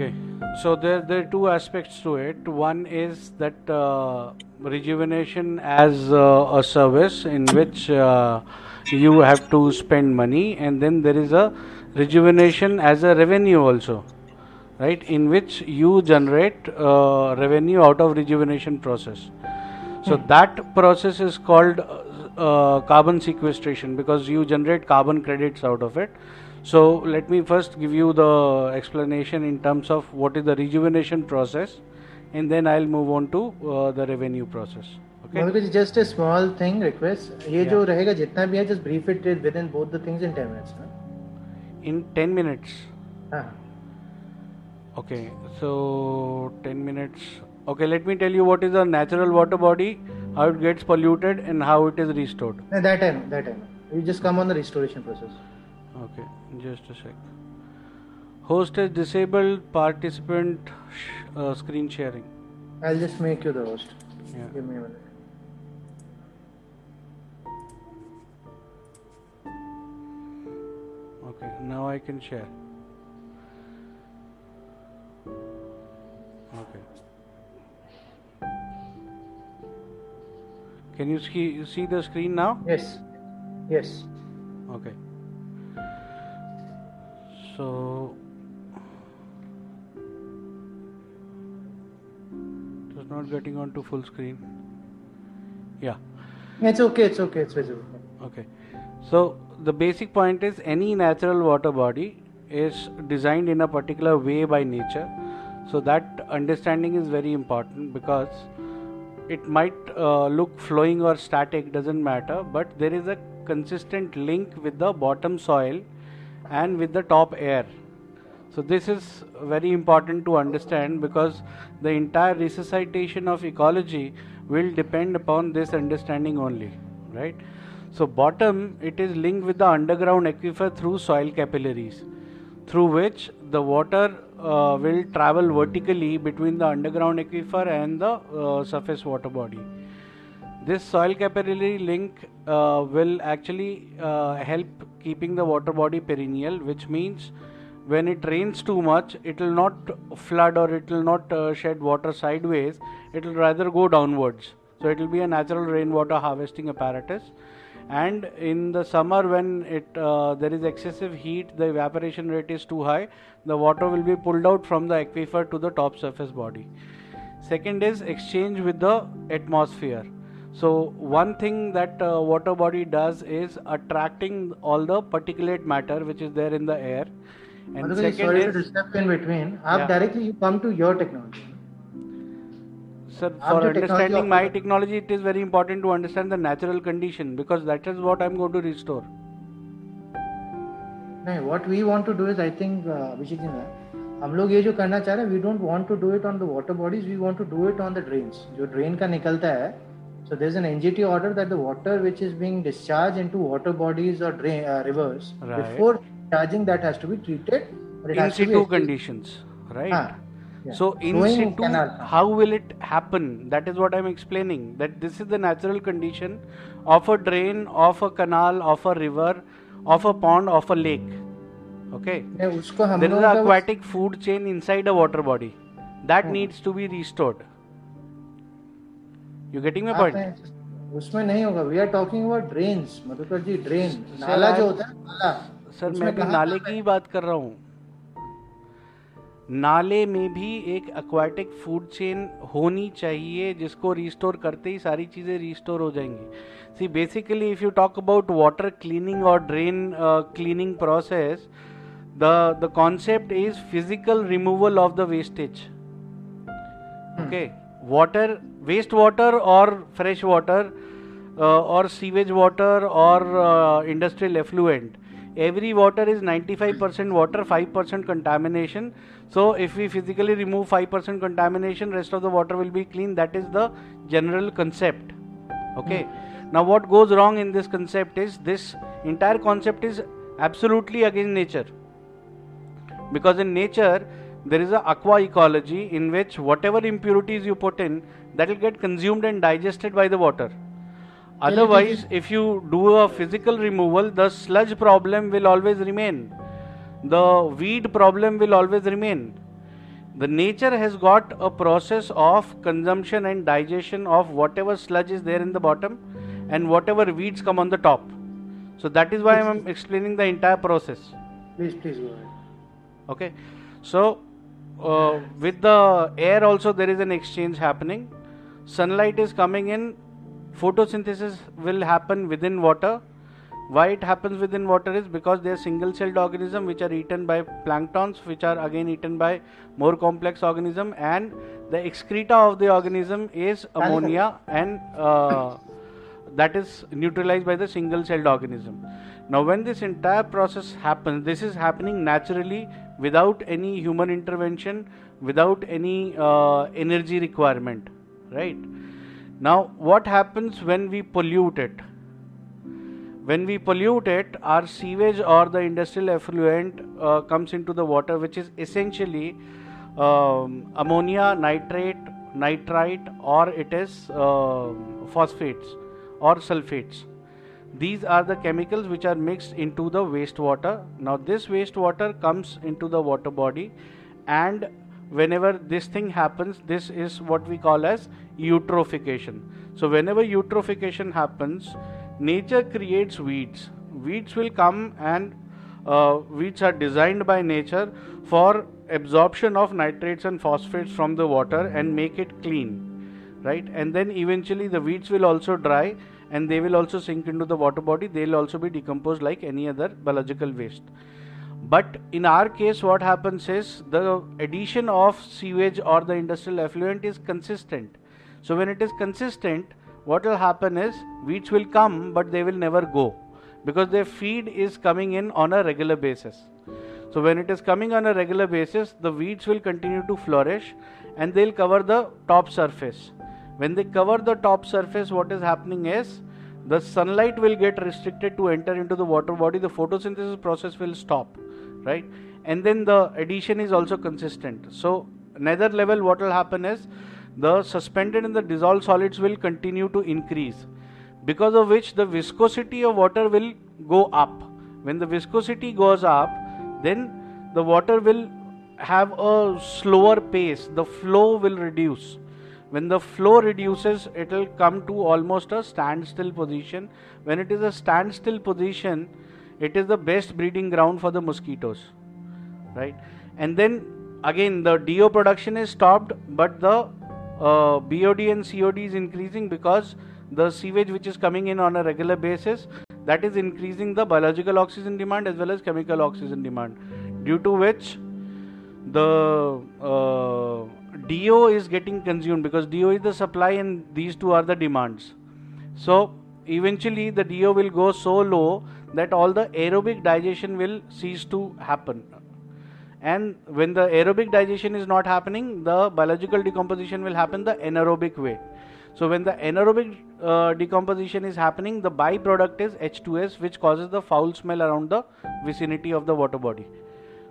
Okay, so there there are two aspects to it. One is that uh, rejuvenation as uh, a service in which uh, you have to spend money, and then there is a rejuvenation as a revenue also, right? In which you generate uh, revenue out of rejuvenation process. So that process is called uh, carbon sequestration because you generate carbon credits out of it. So let me first give you the explanation in terms of what is the rejuvenation process, and then I'll move on to uh, the revenue process. Okay. Madhukar ji, just a small thing request ये Yeah. जो रहेगा जितना भी है just brief it within both the things in 10 minutes ना In 10 minutes. हाँ Okay. So 10 minutes. Okay. Let me tell you what is a natural water body, how it gets polluted, and how it is restored. No, that I know that I know you just come on the restoration process Okay, just a sec. Host is disabled participant sh- uh, screen sharing. I'll just make you the host Yeah. give me a minute Okay, now I can share. Okay. Can you see, see the screen now? yes yes Okay. So is not getting onto full screen. Yeah. it's okay it's okay it's visible Okay. So the basic point is any natural water body is designed in a particular way by nature. So that understanding is very important because it might uh, look flowing or static doesn't matter but there is a consistent link with the bottom soil and with the top air. So this is very important to understand because the entire resuscitation of ecology will depend upon this understanding only right? So bottom it is linked with the underground aquifer through soil capillaries through which the water uh, will travel vertically between the underground aquifer and the uh, surface water body. This soil capillary link uh, will actually uh, help keeping the water body perennial which means when it rains too much it will not flood or it will not uh, shed water sideways. It will rather go downwards. So it will be a natural rainwater harvesting apparatus. And in the summer when it uh, there is excessive heat the evaporation rate is too high the water will be pulled out from the aquifer to the top surface body. Second is exchange with the atmosphere so one thing that uh, water body does is attracting all the particulate matter which is there in the air and Madhukar ji, second sorry to is disturb in between आप Yeah. directly you come to your technology sir आप for जो technology understanding my offer- technology it is very important to understand the natural condition because that is what i'm going to restore नहीं what we want to do is I think uh, Abhishek ji ना हम लोग ये जो करना चाह रहे हैं we don't want to do it on the water bodies we want to do it on the drains जो drain का निकलता है so there's an NGT order that the water which is being discharged into water bodies or drain, uh, rivers right. before discharging that has to be treated. in situ conditions, right? Ah, yeah. So in Going situ, canal. how will it happen? That is what I'm explaining. That this is the natural condition of a drain, of a canal, of a river, of a pond, of a lake. Okay. Yeah, there is an aquatic food chain inside a water body that hmm. needs to be restored. You getting my आप point? हैं, उसमें नहीं होगा we are talking about drains Madhukar ji drain नाला जो होता है नाला सर मैं भी नाले की ही बात कर रहा हूँ। नाले में भी एक एक्वाटिक फ़ूड चेन होनी चाहिए जिसको रिस्टोर करते ही सारी चीज़ें रिस्टोर हो जाएँगी। See basically if you talk about water cleaning और drain cleaning process the the concept is physical removal of the wastage okay water waste water or fresh water uh, or sewage water or uh, industrial effluent. Every water is 95% water 5% contamination. So if we physically remove 5% contamination rest of the water will be clean. That is the general concept. Okay? Now what goes wrong in this concept is this entire concept is absolutely against nature. Because in nature there is a aqua ecology in which whatever impurities you put in that will get consumed and digested by the water. Otherwise if you do a physical removal the sludge problem will always remain. The weed problem will always remain. The nature has got a process of consumption and digestion of whatever sludge is there in the bottom and whatever weeds come on the top. So that is why i'm explaining the entire process. Please, please go ahead. okay. So uh, with the air also there is an exchange happening. Sunlight is coming in. Photosynthesis will happen within water. Why it happens within water is because they are single celled organisms which are eaten by planktons which are again eaten by more complex organism and the excreta of the organism is ammonia and uh, that is neutralized by the single celled organism. Now when this entire process happens this is happening naturally without any human intervention without any uh, energy requirement right? Now what happens when we pollute it? When we pollute it our sewage or the industrial effluent uh, comes into the water which is essentially um, ammonia nitrate nitrite or it is uh, phosphates or sulfates these are the chemicals which are mixed into the wastewater. Now this wastewater comes into the water body and whenever this thing happens this is what we call as eutrophication. So whenever eutrophication happens nature creates weeds. Weeds will come and uh, weeds are designed by nature for absorption of nitrates and phosphates from the water and make it clean right? And then eventually the weeds will also dry and they will also sink into the water body. They will also be decomposed like any other biological waste. But in our case what happens is the addition of sewage or the industrial effluent is consistent. So when it is consistent what will happen is weeds will come but they will never go because their feed is coming in on a regular basis. So when it is coming on a regular basis the weeds will continue to flourish and they'll cover the top surface when they cover the top surface what is happening is the sunlight will get restricted to enter into the water body. The photosynthesis process will stop right? And then the addition is also consistent. So nether level what will happen is the suspended and the dissolved solids will continue to increase because of which the viscosity of water will go up. When the viscosity goes up then the water will have a slower pace. The flow will reduce when the flow reduces it will come to almost a standstill position. When it is a standstill position it is the best breeding ground for the mosquitoes right? And then again the DO production is stopped but the uh, BOD and COD is increasing because the sewage which is coming in on a regular basis that is increasing the biological oxygen demand as well as chemical oxygen demand due to which the uh, DO is getting consumed because DO is the supply and these two are the demands. So eventually the DO will go so low that all the aerobic digestion will cease to happen. And when the aerobic digestion is not happening, the biological decomposition will happen the anaerobic way. So when the anaerobic uh, decomposition is happening, the byproduct is H2S, which causes the foul smell around the vicinity of the water body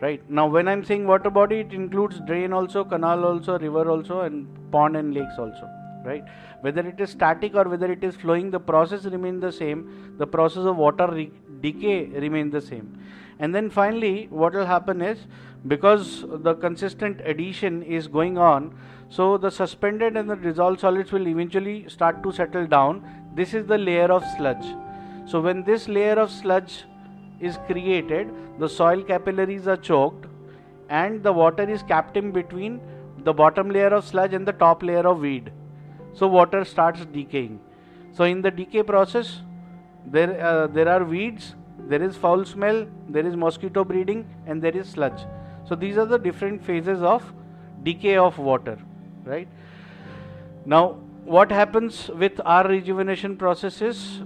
right? Now when i'm saying water body it includes drain also canal also river also and pond and lakes also. Right? Whether it is static or whether it is flowing the process remain the same. The process of water re- decay remain the same. And then finally what will happen is because the consistent addition is going on so the suspended and the dissolved solids will eventually start to settle down. This is the layer of sludge. So when this layer of sludge is created, the soil capillaries are choked, and the water is kept in between the bottom layer of sludge and the top layer of weed. So water starts decaying. So in the decay process, there uh, there are weeds, there is foul smell, there is mosquito breeding, and there is sludge. So these are the different phases of decay of water, right? Now, what happens with our rejuvenation process is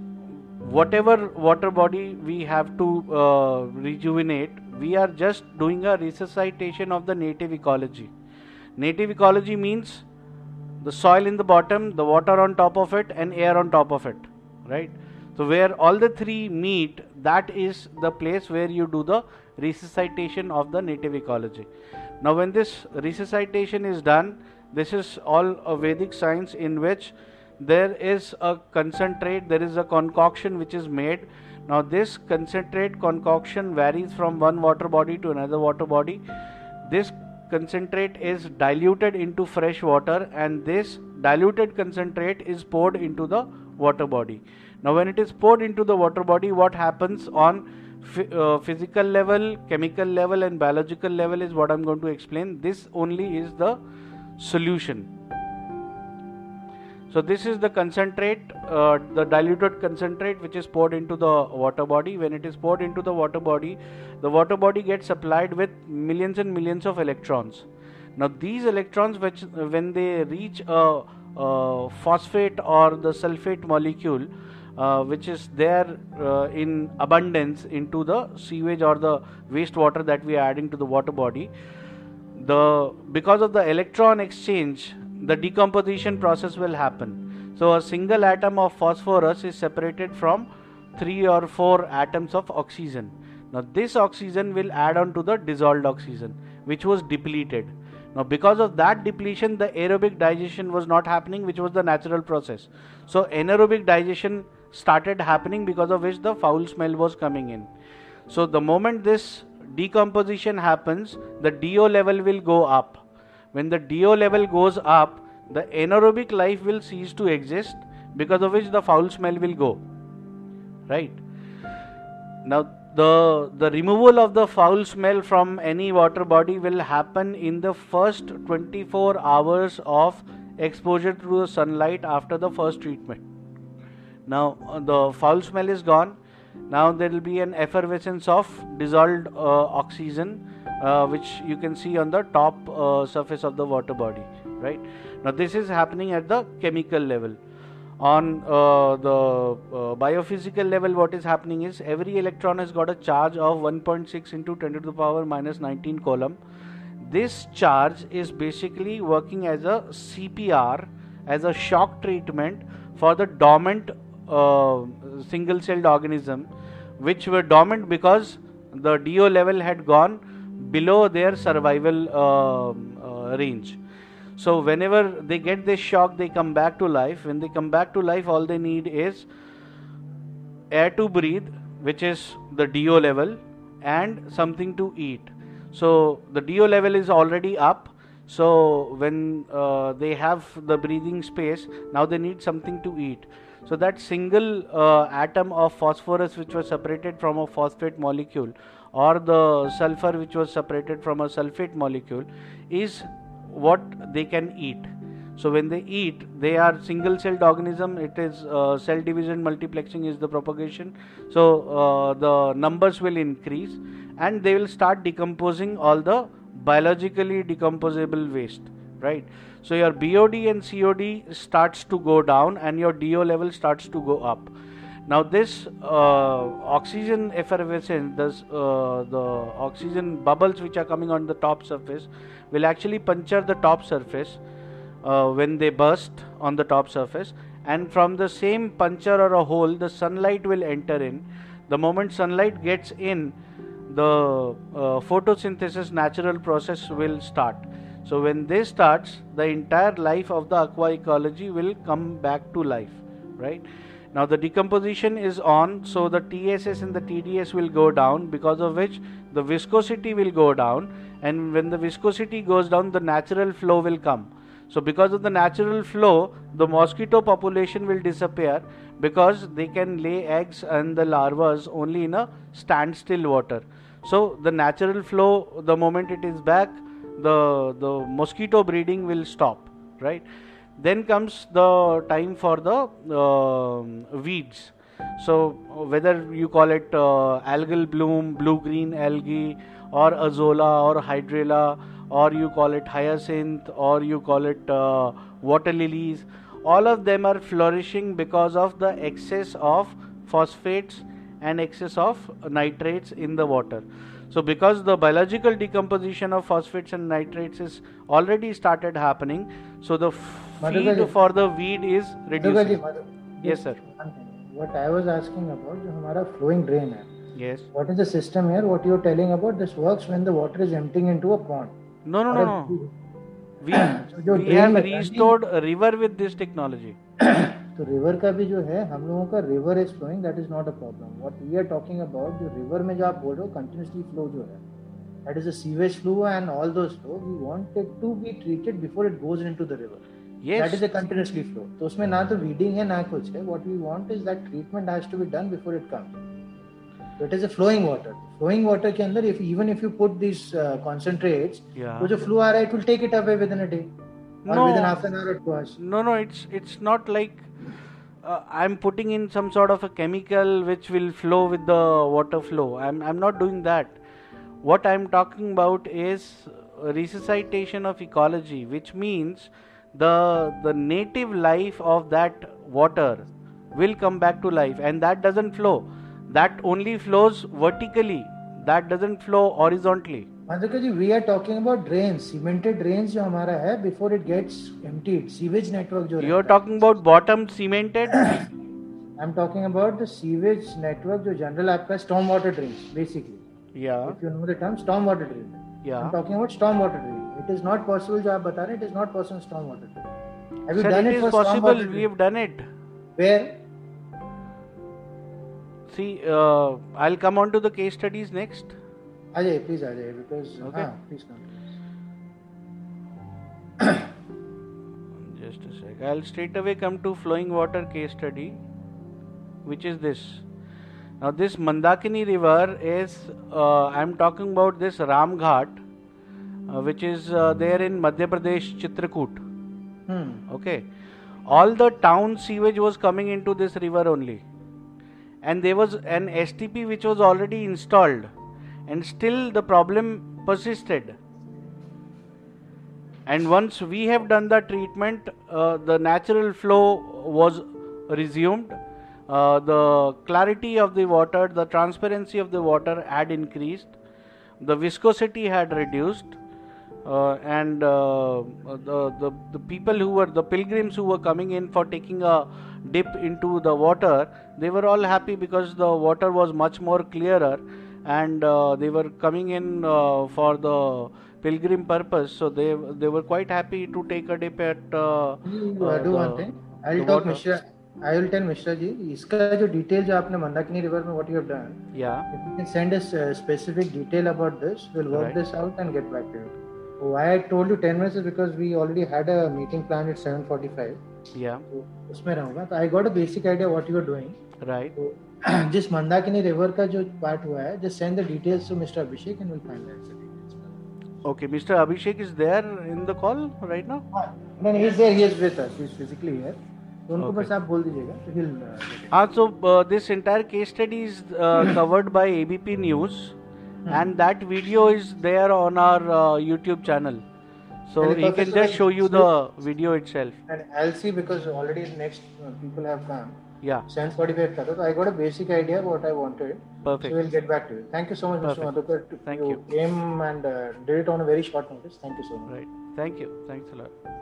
whatever water body we have to uh, rejuvenate, we are just doing a resuscitation of the native ecology. Native ecology means the soil in the bottom, the water on top of it, and air on top of it, right? So, where all the three meet, that is the place where you do the resuscitation of the native ecology. Now, when this resuscitation is done, this is all a Vedic science in which there is a concentrate, there is a concoction which is made. Now, this concentrate concoction varies from one water body to another water body. This concentrate is diluted into fresh water and this diluted concentrate is poured into the water body now when it is poured into the water body what happens on uh, physical level chemical level and biological level is what i'm going to explain this only is the solution so this is the concentrate, uh, the diluted concentrate which is poured into the water body. When it is poured into the water body, the water body gets supplied with millions and millions of electrons. Now these electrons which when they reach a, a phosphate or the sulfate molecule uh, which is there uh, in abundance into the sewage or the wastewater that we are adding to the water body the because of the electron exchange the decomposition process will happen. So a single atom of phosphorus is separated from three or four atoms of oxygen. Now this oxygen will add on to the dissolved oxygen which was depleted. Now because of that depletion the aerobic digestion was not happening which was the natural process. So anaerobic digestion started happening because of which the foul smell was coming in. So the moment this decomposition happens the DO level will go up when the DO level goes up, the anaerobic life will cease to exist because of which the foul smell will go. Right? Now, the, the removal of the foul smell from any water body will happen in the first 24 hours of exposure to the sunlight after the first treatment. Now, the foul smell is gone. Now, there will be an effervescence of dissolved uh, oxygen uh, which you can see on the top uh, surface of the water body right? Now this is happening at the chemical level. On uh, the uh, biophysical level what is happening is every electron has got a charge of 1.6 into 10 to the power minus 19 coulomb. This charge is basically working as a cpr as a shock treatment for the dormant uh, single celled organism which were dormant because the DO level had gone below their survival uh, uh, range. So, whenever they get this shock, they come back to life. When they come back to life, all they need is air to breathe, which is the DO level, and something to eat. So, the DO level is already up. So, when uh, they have the breathing space, now they need something to eat. So, that single uh, atom of phosphorus, which was separated from a phosphate molecule, or the sulfur which was separated from a sulfate molecule is what they can eat. So when they eat they are single celled organism it is uh, cell division multiplexing is the propagation. So uh, the numbers will increase and they will start decomposing all the biologically decomposable waste right? So your BOD and COD starts to go down and your DO level starts to go up now this uh, oxygen effervescence, this, uh, the oxygen bubbles which are coming on the top surface will actually puncture the top surface uh, when they burst on the top surface and from the same puncture or a hole the sunlight will enter in. The moment sunlight gets in the uh, photosynthesis natural process will start. So when this starts the entire life of the aqua ecology will come back to life right now the decomposition is on, so the TSS and the TDS will go down because of which the viscosity will go down and when the viscosity goes down the natural flow will come. So because of the natural flow the mosquito population will disappear because they can lay eggs and the larvae only in a standstill water. So the natural flow the moment it is back the the mosquito breeding will stop right then comes the time for the uh, weeds. So whether you call it uh, algal bloom blue green algae or azolla or hydrilla or you call it hyacinth or you call it uh, water lilies all of them are flourishing because of the excess of phosphates and excess of nitrates in the water. So because the biological decomposition of phosphates and nitrates is already started happening so the feed for the weed is reducing. Yes, sir. What I was asking about, जो हमारा flowing drain है. Yes. What is the system here? What you're telling about? This works when the water is emptying into a pond. No, no, no, no. We, so we have restored a river with this technology. तो river का भी जो है हम लोगों का river is flowing that is not a problem what we are talking about जो river में जो आप बोल रहे हो कंटिन्यूसली फ्लो जो है that is the sewage flow and all those flow we want it to be treated before it goes into the river yes that is a continuously flow तो उसमें ना तो weeding है ना कुछ है what we want is that treatment has to be done before it comes so it is a flowing water flowing water के अंदर if even if you put these uh, concentrates yeah वो जो flow आ रहा है it will take it away within a day or No. within half an hour or two hours no no it's it's not like uh, i'm putting in some sort of a chemical which will flow with the water flow i'm i'm not doing that what i'm talking about is resuscitation of ecology which means the the native life of that water will come back to life and that doesn't flow that only flows vertically that doesn't flow horizontally Madhukar ji we are talking about drain cemented drain जो हमारा है before it gets emptied sewage network जो you're talking about bottom cemented I am talking about the sewage network जो general आपका storm water drain basically yeah. If you know the term storm water yeah. I'm talking about storm water it is not possible jo aap bata rahe it is not possible storm water have you Sir, done it, It is for possible. storm we have done it. Where? See uh, i'll come on to the case studies next. Ajay please ajay because okay. ah, please come. Just a sec. I'll straight away come to flowing water case study which is this. Now this Mandakini river is, uh, I'm talking about this Ram Ghat, uh, which is uh, there in Madhya Pradesh, Chitrakoot. Hmm. Okay. All the town sewage was coming into this river only. And there was an STP which was already installed. And still the problem persisted. And once we have done the treatment, uh, the natural flow was resumed uh, the clarity of the water, the transparency of the water had increased. The viscosity had reduced uh, and uh, the, the the people who were the pilgrims who were coming in for taking a dip into the water they were all happy because the water was much more clearer and uh, they were coming in uh, for the pilgrim purpose so they they were quite happy to take a dip at uh, You do one thing. I will talk water. Mishra. I will tell Mishra ji इसका जो detail जो आपने Mandakini river में what you have done या you can send us specific detail about this will work this out and get back to you why I told you 10 minutes is because we already had a meeting plan at 7:45 या तो उसमें रहूँगा तो I got a basic idea what you are doing right तो जिस Mandakini river का जो part हुआ है just send the details to mister Abhishek and will finalise it Okay, Mr. Abhishek is there in the call right now? No, no, he's there. He is with us. He's physically here. तो उनको Okay. बस आप बोल दीजिएगा तो uh. Ah, so uh, this entire case study is uh, covered by ABP News, and that video is there on our uh, YouTube channel. So And he can just show you the video itself. And I'll see because already next uh, people have come. Yeah, 7:45 था तो I got a basic idea of what I wanted. Perfect. So we'll get back to you. Thank you so much, Perfect. Mr. Madhukar. Thank you. came and uh, did it on a very short notice. Thank you so much. Right. Thank you. Thanks a lot.